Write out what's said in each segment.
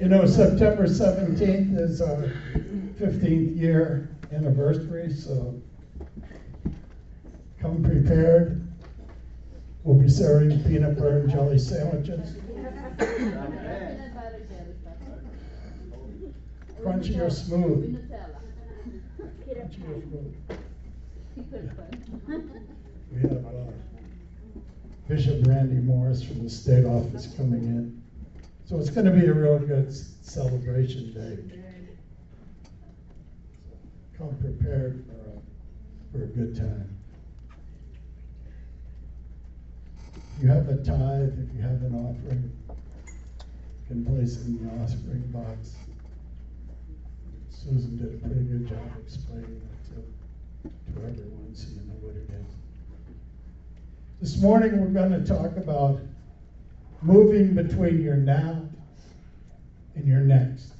You know, September 17th is our 15th year anniversary, so come prepared. We'll be serving peanut butter and jelly sandwiches. Crunchy or smooth? Crunchy or smooth? We have uh, Bishop Randy Morris from the state office coming in. So it's going to be a real good celebration day. Come prepared for a, for a good time. If you have a tithe, if you have an offering, you can place it in the offering box. Susan did a pretty good job explaining it to, to everyone, so you know what it is. This morning, we're going to talk about moving between your now and your next.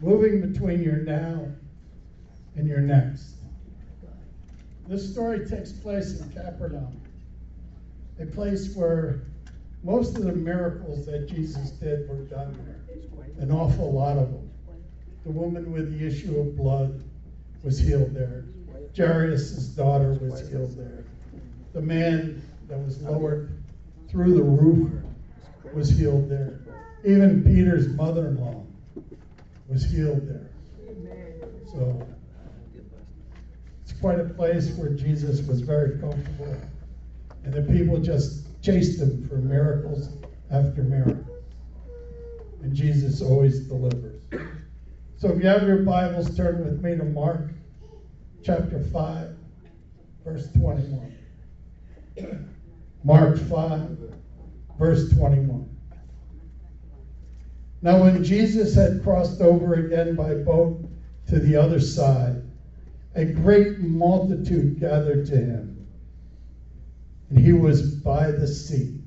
Moving between your now and your next. This story takes place in Capernaum, a place where most of the miracles that Jesus did were done there, an awful lot of them. The woman with the issue of blood was healed there. Jairus' daughter was healed there. The man that was lowered through the roof was healed there. Even Peter's mother-in-law was healed there. So it's quite a place where Jesus was very comfortable. And the people just chased him for miracles after miracles. And Jesus always delivers. So if you have your Bibles, turn with me to Mark chapter 5, verse 21. Mark 5, verse 21. Now, when Jesus had crossed over again by boat to the other side, a great multitude gathered to him, and he was by the sea.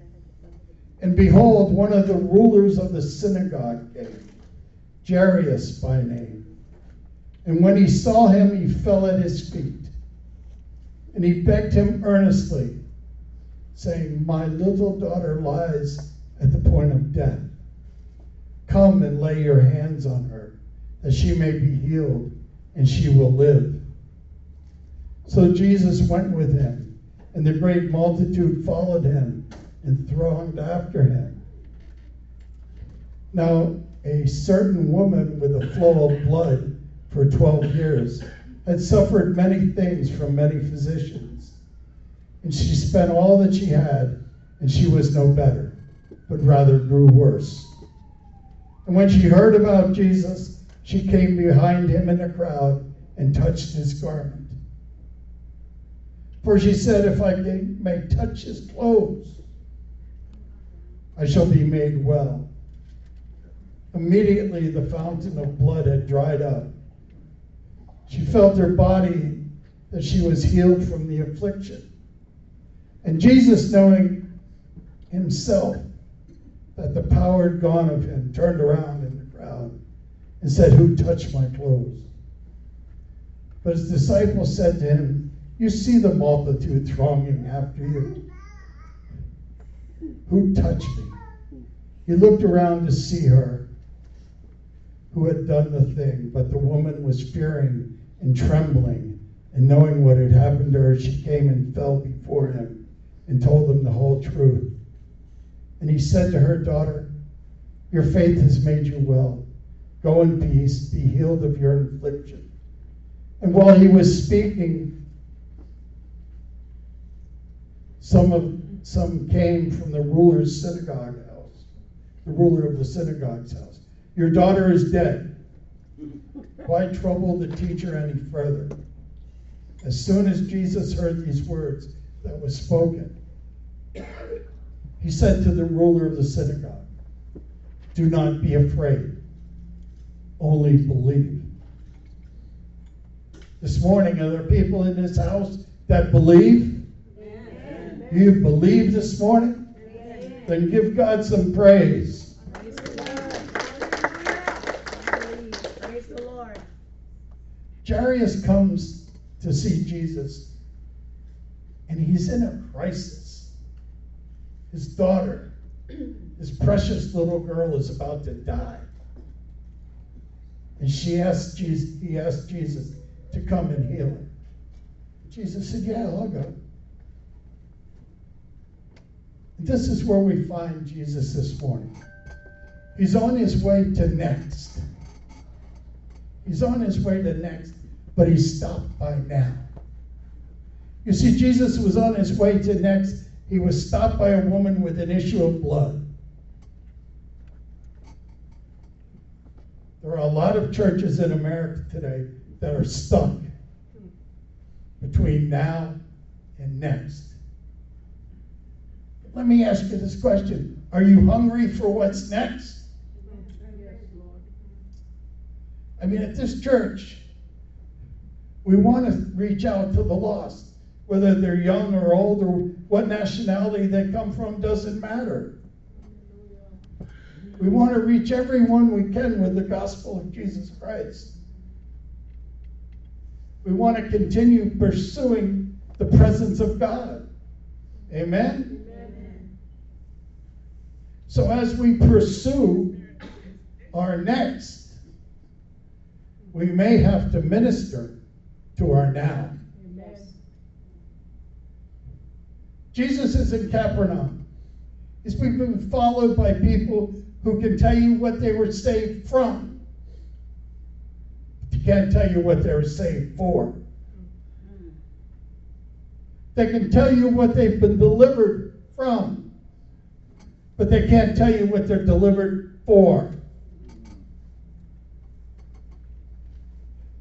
And behold, one of the rulers of the synagogue came, Jairus by name. And when he saw him, he fell at his feet. And he begged him earnestly, saying, My little daughter lies at the point of death. Come and lay your hands on her, that she may be healed, and she will live. So Jesus went with him, and the great multitude followed him and thronged after him. Now, a certain woman with a flow of blood for 12 years had suffered many things from many physicians. And she spent all that she had, and she was no better, but rather grew worse. And when she heard about Jesus, she came behind him in the crowd and touched his garment. For she said, If I may touch his clothes, I shall be made well. Immediately the fountain of blood had dried up. She felt her body that she was healed from the affliction. And Jesus, knowing himself that the power had gone of him, turned around in the crowd and said, Who touched my clothes? But his disciples said to him, You see the multitude thronging after you. Who touched me? He looked around to see her who had done the thing, but the woman was fearing and trembling, and knowing what had happened to her, she came and fell before him and told him the whole truth. And he said to her, Daughter, your faith has made you well. Go in peace, be healed of your affliction. And while he was speaking, some of some came from the ruler's synagogue house, the ruler of the synagogue's house. Your daughter is dead. Why trouble the teacher any further? As soon as Jesus heard these words that was spoken, he said to the ruler of the synagogue, Do not be afraid, only believe. This morning, are there people in this house that believe? You believe this morning? Then give God some praise. Praise the Lord. Jairus comes to see Jesus, and he's in a crisis. His daughter, his precious little girl, is about to die. And she asked Jesus, he asked Jesus to come and heal her. Jesus said, Yeah, I'll go. This is where we find Jesus this morning. He's on his way to next. He's on his way to next, but he stopped by now. You see, Jesus was on his way to next. He was stopped by a woman with an issue of blood. There are a lot of churches in America today that are stuck between now and next. Let me ask you this question Are you hungry for what's next? I mean, at this church, we want to reach out to the lost. Whether they're young or old or what nationality they come from doesn't matter. We want to reach everyone we can with the gospel of Jesus Christ. We want to continue pursuing the presence of God. Amen? Amen. So as we pursue our next, we may have to minister to our now. Jesus is in Capernaum. He's been followed by people who can tell you what they were saved from. He can't tell you what they were saved for. They can tell you what they've been delivered from, but they can't tell you what they're delivered for.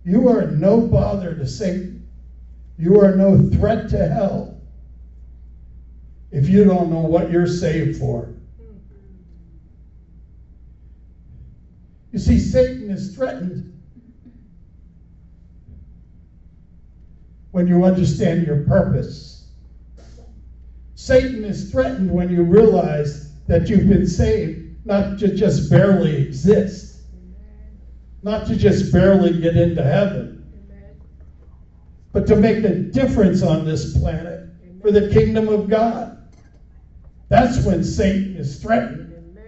You are no bother to Satan. You are no threat to hell if you don't know what you're saved for. You see, Satan is threatened when you understand your purpose. Satan is threatened when you realize that you've been saved, not to just barely exist, not to just barely get into heaven, but to make a difference on this planet for the kingdom of God. That's when Satan is threatened.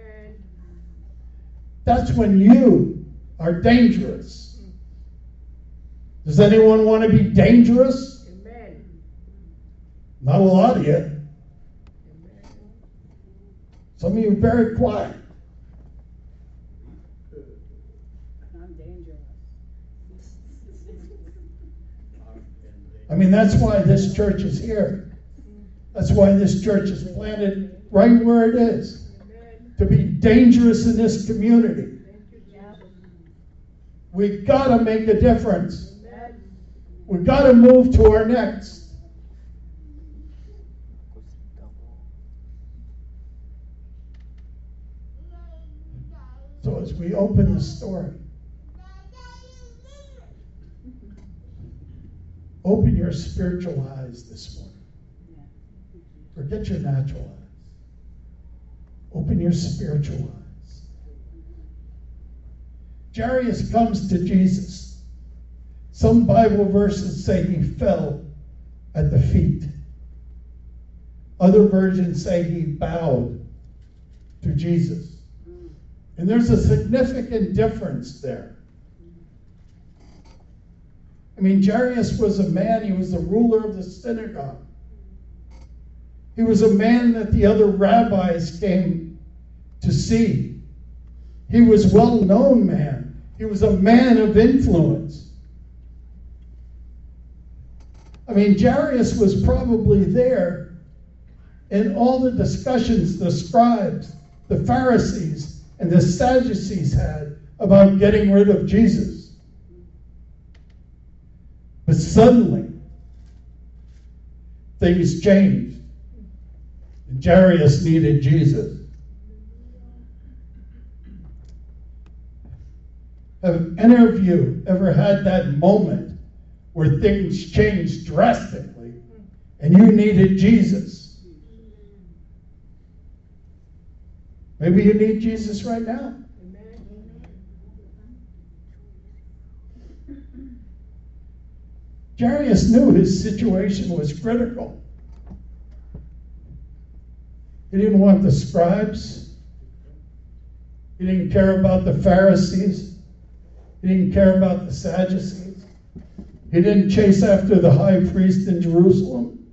That's when you are dangerous. Does anyone want to be dangerous? Not a lot of you. Some of you are very quiet. I'm dangerous. I mean, that's why this church is here. That's why this church is planted right where it is to be dangerous in this community. We've got to make a difference. We've got to move to our next. So as we open the story, open your spiritual eyes this morning. Forget your natural eyes. Open your spiritual eyes. Jairus comes to Jesus. Some Bible verses say he fell at the feet. Other versions say he bowed to Jesus. And there's a significant difference there. I mean, Jairus was a man, he was the ruler of the synagogue. He was a man that the other rabbis came to see. He was a well known man. He was a man of influence. I mean, Jairus was probably there in all the discussions the scribes, the Pharisees, and the Sadducees had about getting rid of Jesus. But suddenly, things changed. Jairus needed Jesus. Have any of you ever had that moment where things changed drastically and you needed Jesus? Maybe you need Jesus right now. Jairus knew his situation was critical. He didn't want the scribes. He didn't care about the Pharisees. He didn't care about the Sadducees. He didn't chase after the high priest in Jerusalem.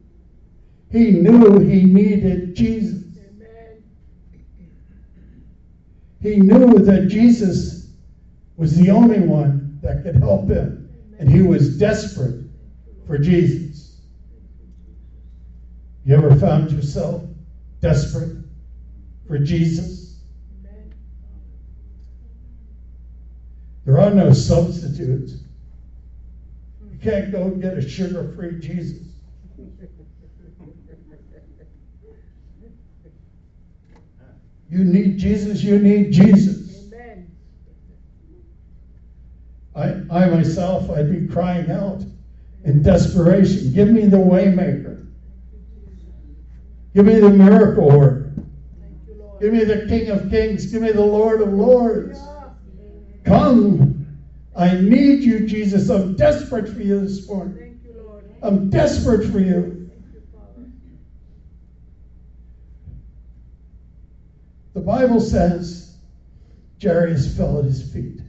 He knew he needed Jesus. He knew that Jesus was the only one that could help him. And he was desperate for Jesus. You ever found yourself desperate for Jesus? There are no substitutes. You can't go and get a sugar free Jesus. You need Jesus, you need Jesus. I, I myself, I'd be crying out in desperation. Give me the waymaker. Give me the miracle worker. Lord. Give me the King of Kings. Give me the Lord of Lords. Come. I need you, Jesus. I'm desperate for you this morning. Thank you, Lord. I'm desperate for you. Thank you, Father. The Bible says Jairus fell at his feet.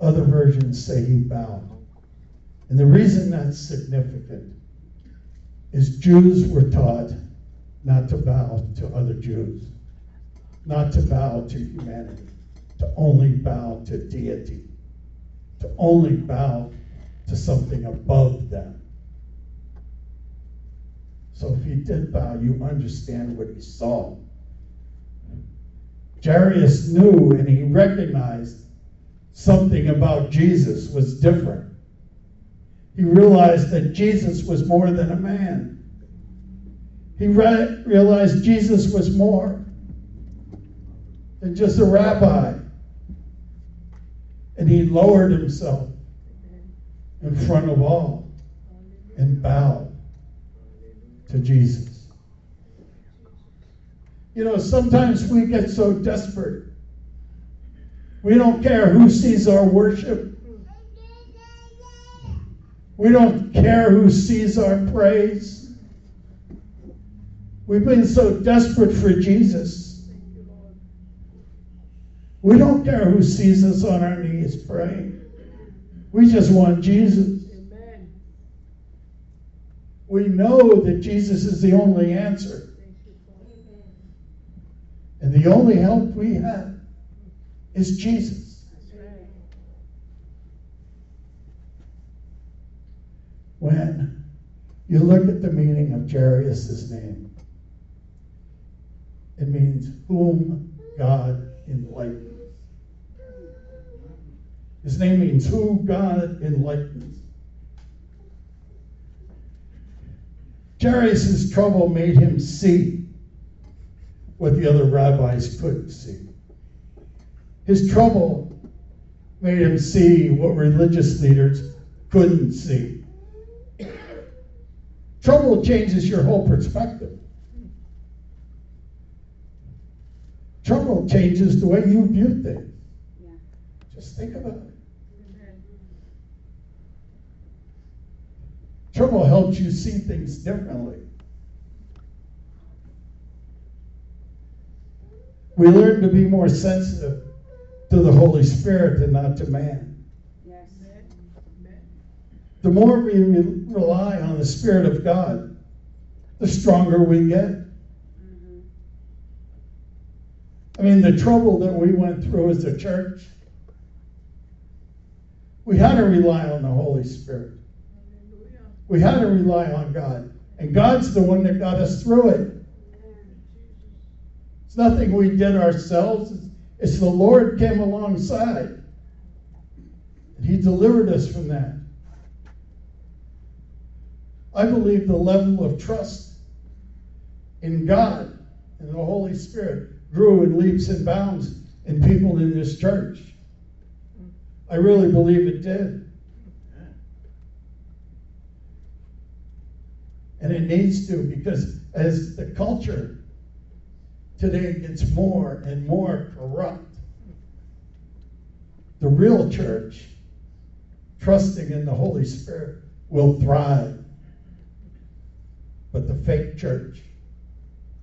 Other versions say he bowed. And the reason that's significant is Jews were taught not to bow to other Jews, not to bow to humanity, to only bow to deity, to only bow to something above them. So if he did bow, you understand what he saw. Jairus knew and he recognized something about Jesus was different. He realized that Jesus was more than a man. He re- realized Jesus was more than just a rabbi. And he lowered himself in front of all and bowed to Jesus. You know, sometimes we get so desperate. We don't care who sees our worship. We don't care who sees our praise. We've been so desperate for Jesus. We don't care who sees us on our knees praying. We just want Jesus. We know that Jesus is the only answer. And the only help we have is Jesus. That's right. When you look at the meaning of Jairus' name, it means whom God enlightens. His name means who God enlightens. Jairus' trouble made him see what the other rabbis couldn't see. His trouble made him see what religious leaders couldn't see. Trouble changes your whole perspective. Trouble changes the way you view things. Yeah. Just think about it. Amen. Trouble helps you see things differently. We learn to be more sensitive to the Holy Spirit and not to man. Yes. The more we re- rely on the Spirit of God, the stronger we get. I mean, the trouble that we went through as a church, we had to rely on the Holy Spirit. We had to rely on God. And God's the one that got us through it. It's nothing we did ourselves. It's the Lord came alongside. And He delivered us from that. I believe the level of trust in God and the Holy Spirit grew in leaps and bounds in people in this church. I really believe it did. And it needs to because as the culture today gets more and more corrupt, the real church, trusting in the Holy Spirit, will thrive. But the fake church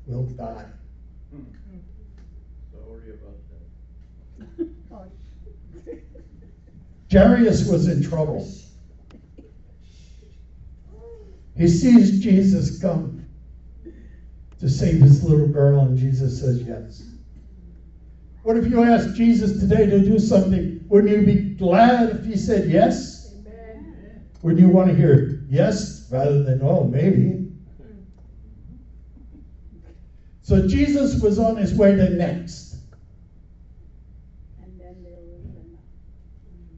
will die. Sorry about that. Oh, Jairus was in trouble. He sees Jesus come to save his little girl, and Jesus says yes. What if you asked Jesus today to do something? Wouldn't you be glad if he said yes? Amen. Wouldn't you want to hear yes rather than oh, maybe? So Jesus was on his way to next. And then there was.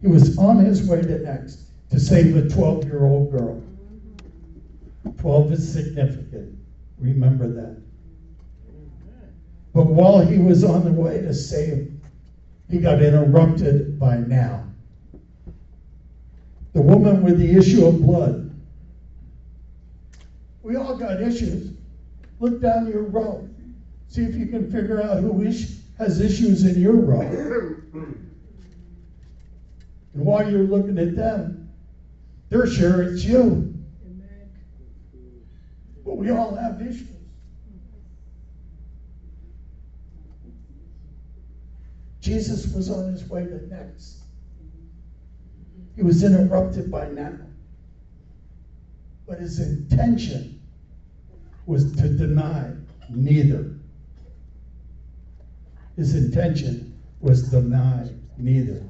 He was on his way to next to save a 12 year old girl. 12 is significant. Remember that. But while he was on the way to save, he got interrupted by now. The woman with the issue of blood. We all got issues. Look down your row. See if you can figure out who is, has issues in your row. And while you're looking at them, they're sure it's you. But we all have issues. Jesus was on his way to the next. He was interrupted by now. But his intention was to deny neither. His intention was deny neither.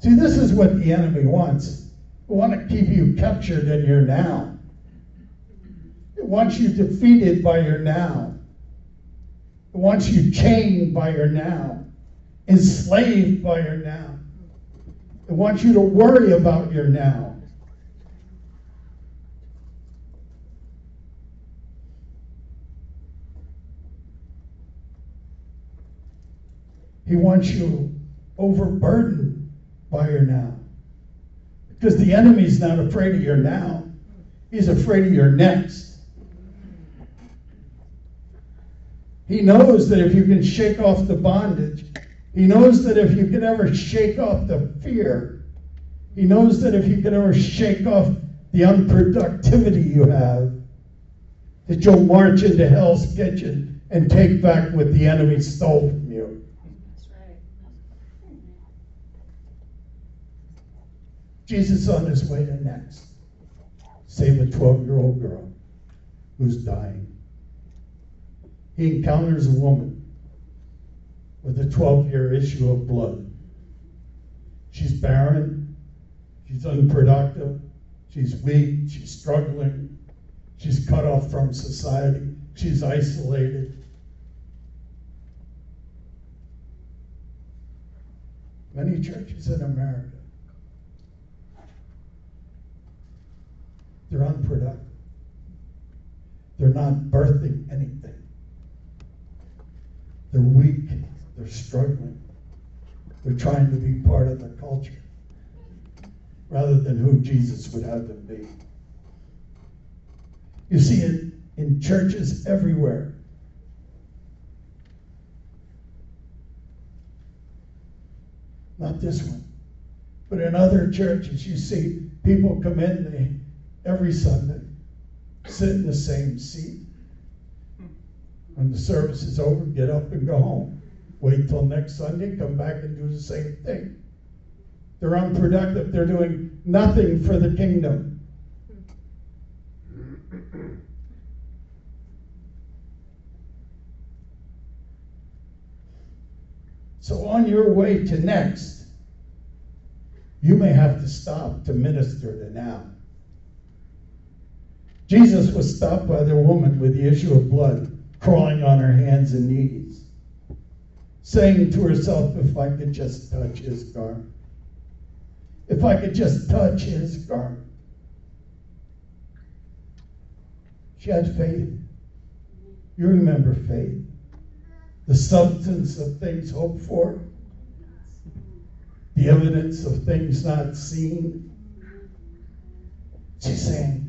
See, this is what the enemy wants. They want to keep you captured in your now. It wants you defeated by your now. It wants you chained by your now, enslaved by your now. It wants you to worry about your now. He wants you overburdened by your now. Because the enemy's not afraid of your now, he's afraid of your next. He knows that if you can shake off the bondage, he knows that if you can ever shake off the fear, he knows that if you can ever shake off the unproductivity you have, that you'll march into hell's kitchen and take back what the enemy stole from you. That's right. Jesus on his way to next. Save a 12 year old girl who's dying. He encounters a woman with a 12 year issue of blood. She's barren, she's unproductive, she's weak, she's struggling, she's cut off from society, she's isolated. Many churches in America They're unproductive. They're not birthing anything. They're weak. They're struggling. They're trying to be part of the culture rather than who Jesus would have them be. You see it in churches everywhere. Not this one. But in other churches, you see people come in, every Sunday, sit in the same seat. When the service is over, get up and go home. Wait till next Sunday, come back and do the same thing. They're unproductive. They're doing nothing for the kingdom. So, on your way to next, you may have to stop to minister to now. Jesus was stopped by the woman with the issue of blood, crawling on her hands and knees, saying to herself, If I could just touch his garment, if I could just touch his garment. She had faith. You remember faith, the substance of things hoped for, the evidence of things not seen. She's saying,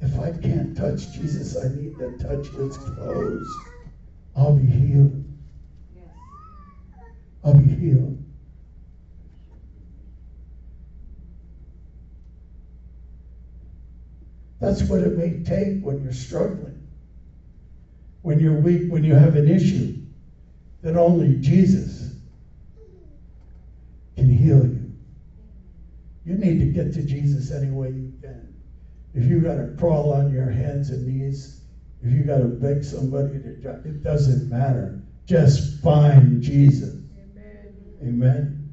if I can't touch Jesus, I need to touch his clothes. I'll be healed. I'll be healed. That's what it may take when you're struggling. when you're weak, when you have an issue, that only Jesus can heal you. You need to get to Jesus any way you can. If you got to crawl on your hands and knees, if you got to beg somebody to, jo- it doesn't matter. Just find Jesus. Amen.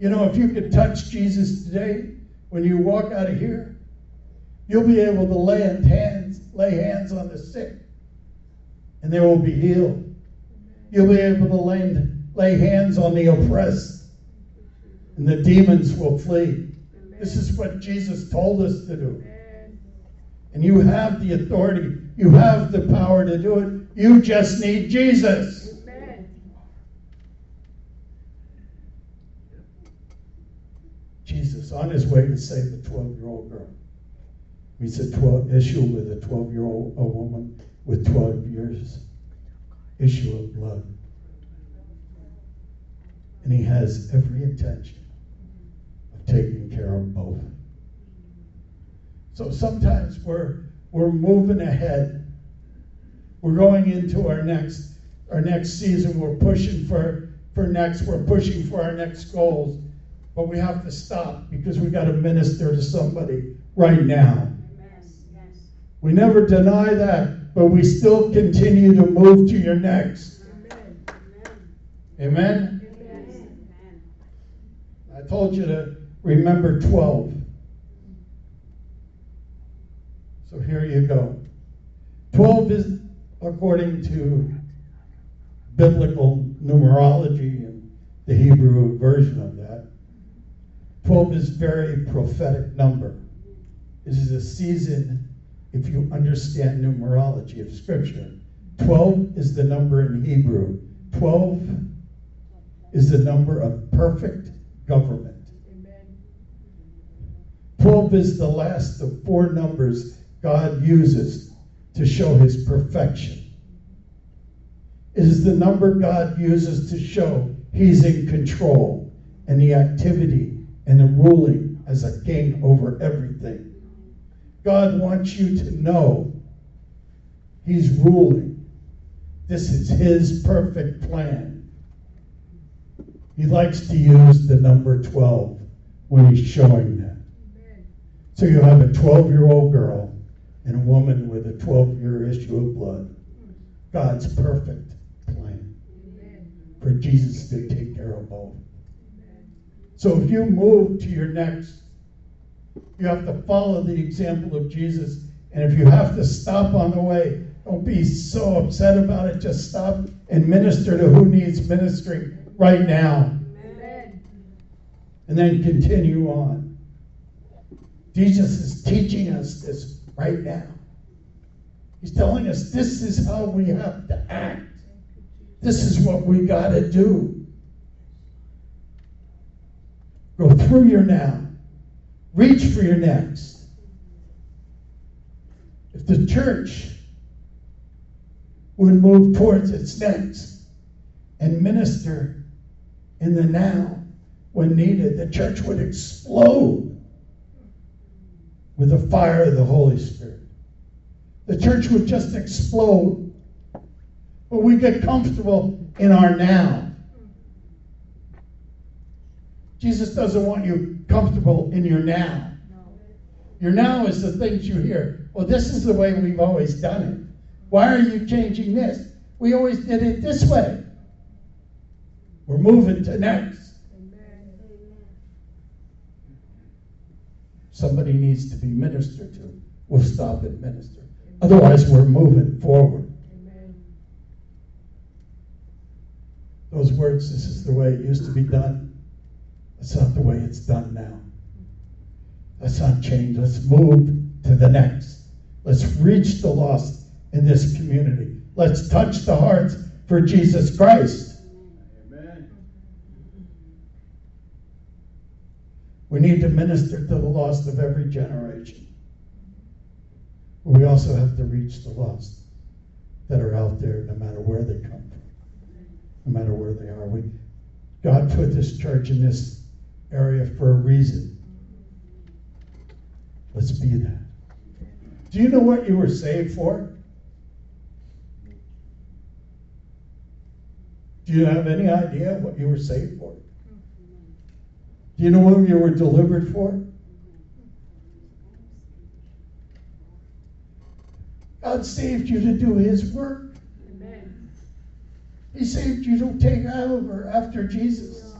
You know, if you could touch Jesus today, when you walk out of here, you'll be able to lay hands, lay hands on the sick, and they will be healed. You'll be able to lay, lay hands on the oppressed, and the demons will flee. This is what Jesus told us to do. And you have the authority, you have the power to do it. You just need Jesus. Jesus on his way to save the 12 year old girl. Meets a 12 issue with a 12 year old a woman with 12 years issue of blood. And he has every intention taking care of both. So sometimes we're we're moving ahead. We're going into our next our next season. We're pushing for for next. We're pushing for our next goals. But we have to stop because we got to minister to somebody right now. We never deny that, but we still continue to move to your next. Amen? I told you to remember 12. So here you go. 12 is according to biblical numerology and the Hebrew version of that. 12 is very prophetic number. This is a season, if you understand numerology of Scripture. 12 is the number in Hebrew. 12 is the number of perfect government. 12 is the last of four numbers God uses to show his perfection. It is the number God uses to show he's in control and the activity and the ruling as a king over everything. God wants you to know he's ruling. This is his perfect plan. He likes to use the number 12 when he's showing that. So you have a 12 year old girl and a woman with a 12 year issue of blood. God's perfect plan for Jesus to take care of both. So if you move to your next, you have to follow the example of Jesus. And if you have to stop on the way, don't be so upset about it. Just stop and minister to who needs ministering right now. And then continue on. Jesus is teaching us this right now. He's telling us this is how we have to act. This is what we got to do. Go through your now. Reach for your next. If the church would move towards its next and minister in the now when needed, the church would explode with the fire of the Holy Spirit. The church would just explode. But we get comfortable in our now. Jesus doesn't want you comfortable in your now. Your now is the things you hear. Well, this is the way we've always done it. Why are you changing this? We always did it this way. We're moving to next. Somebody needs to be ministered to. We'll stop and minister. Otherwise, we're moving forward. Those words, this is the way it used to be done. That's not the way it's done now. Let's not change. Let's move to the next. Let's reach the lost in this community. Let's touch the hearts for Jesus Christ. Amen. We need to minister to the lost of every generation. But we also have to reach the lost that are out there no matter where they come from, no matter where they are. We, God put this church in this area for a reason. Let's be that. Do you know what you were saved for? Do you have any idea what you were saved for? Do you know what you were delivered for? God saved you to do His work. Amen. He saved you to take over after Jesus.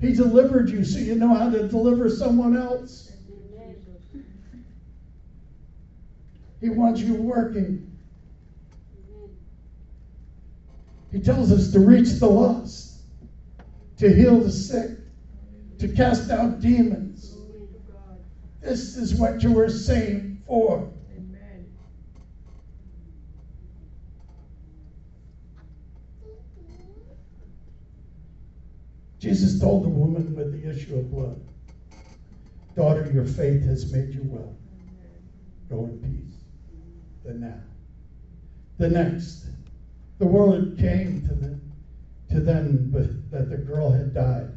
He delivered you so you know how to deliver someone else. He wants you working. He tells us to reach the lost, to heal the sick, to cast out demons. This is what you were saved for. Jesus told the woman with the issue of blood, Daughter, your faith has made you well. Go in peace. The now. The next. The word came to, the, to them but, that the girl had died.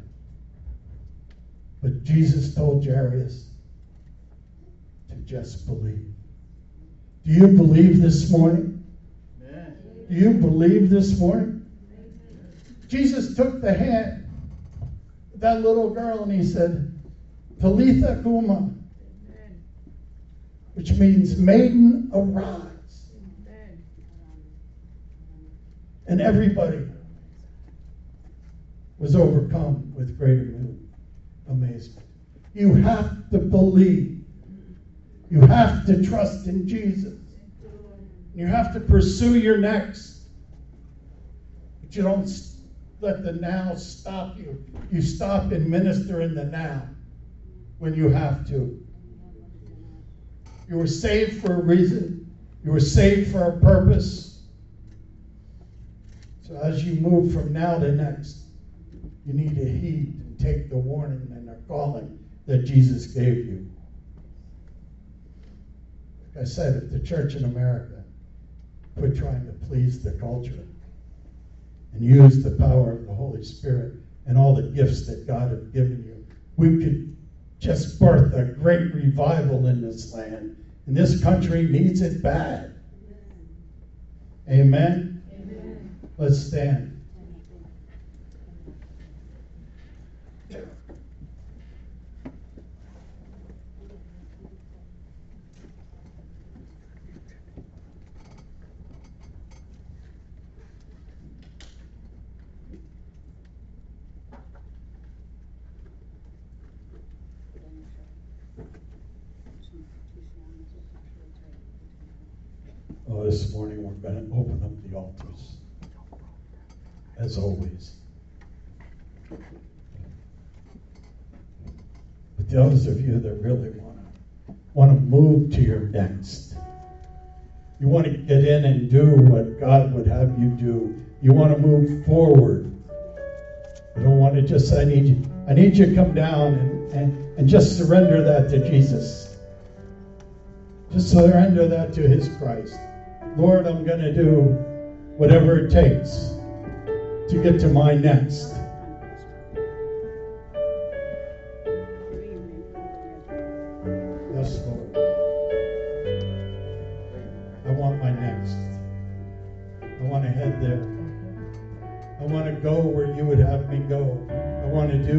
But Jesus told Jairus to just believe. Do you believe this morning? Amen. Do you believe this morning? Jesus took the hand of that little girl and he said, Talitha Kuma, which means maiden arise. Amen. And everybody was overcome with greater amazement. You have to believe. You have to trust in Jesus. You have to pursue your next. But you don't let the now stop you. You stop and minister in the now when you have to. You were saved for a reason. You were saved for a purpose. So as you move from now to next, you need to heed and take the warning and the calling that Jesus gave you. Like I said, if the church in America quit trying to please the culture and use the power of the Holy Spirit and all the gifts that God has given you, we could just birth a great revival in this land. And this country needs it bad. Amen. Amen. Let's stand. Oh, this morning we're going to open up the altars, as always. But those of you that really want to want to move to your next, you want to get in and do what God would have you do. You want to move forward. You don't want to just say I need you. I need you to come down and, and, and just surrender that to Jesus. Just surrender that to His Christ. Lord, I'm going to do whatever it takes to get to my next.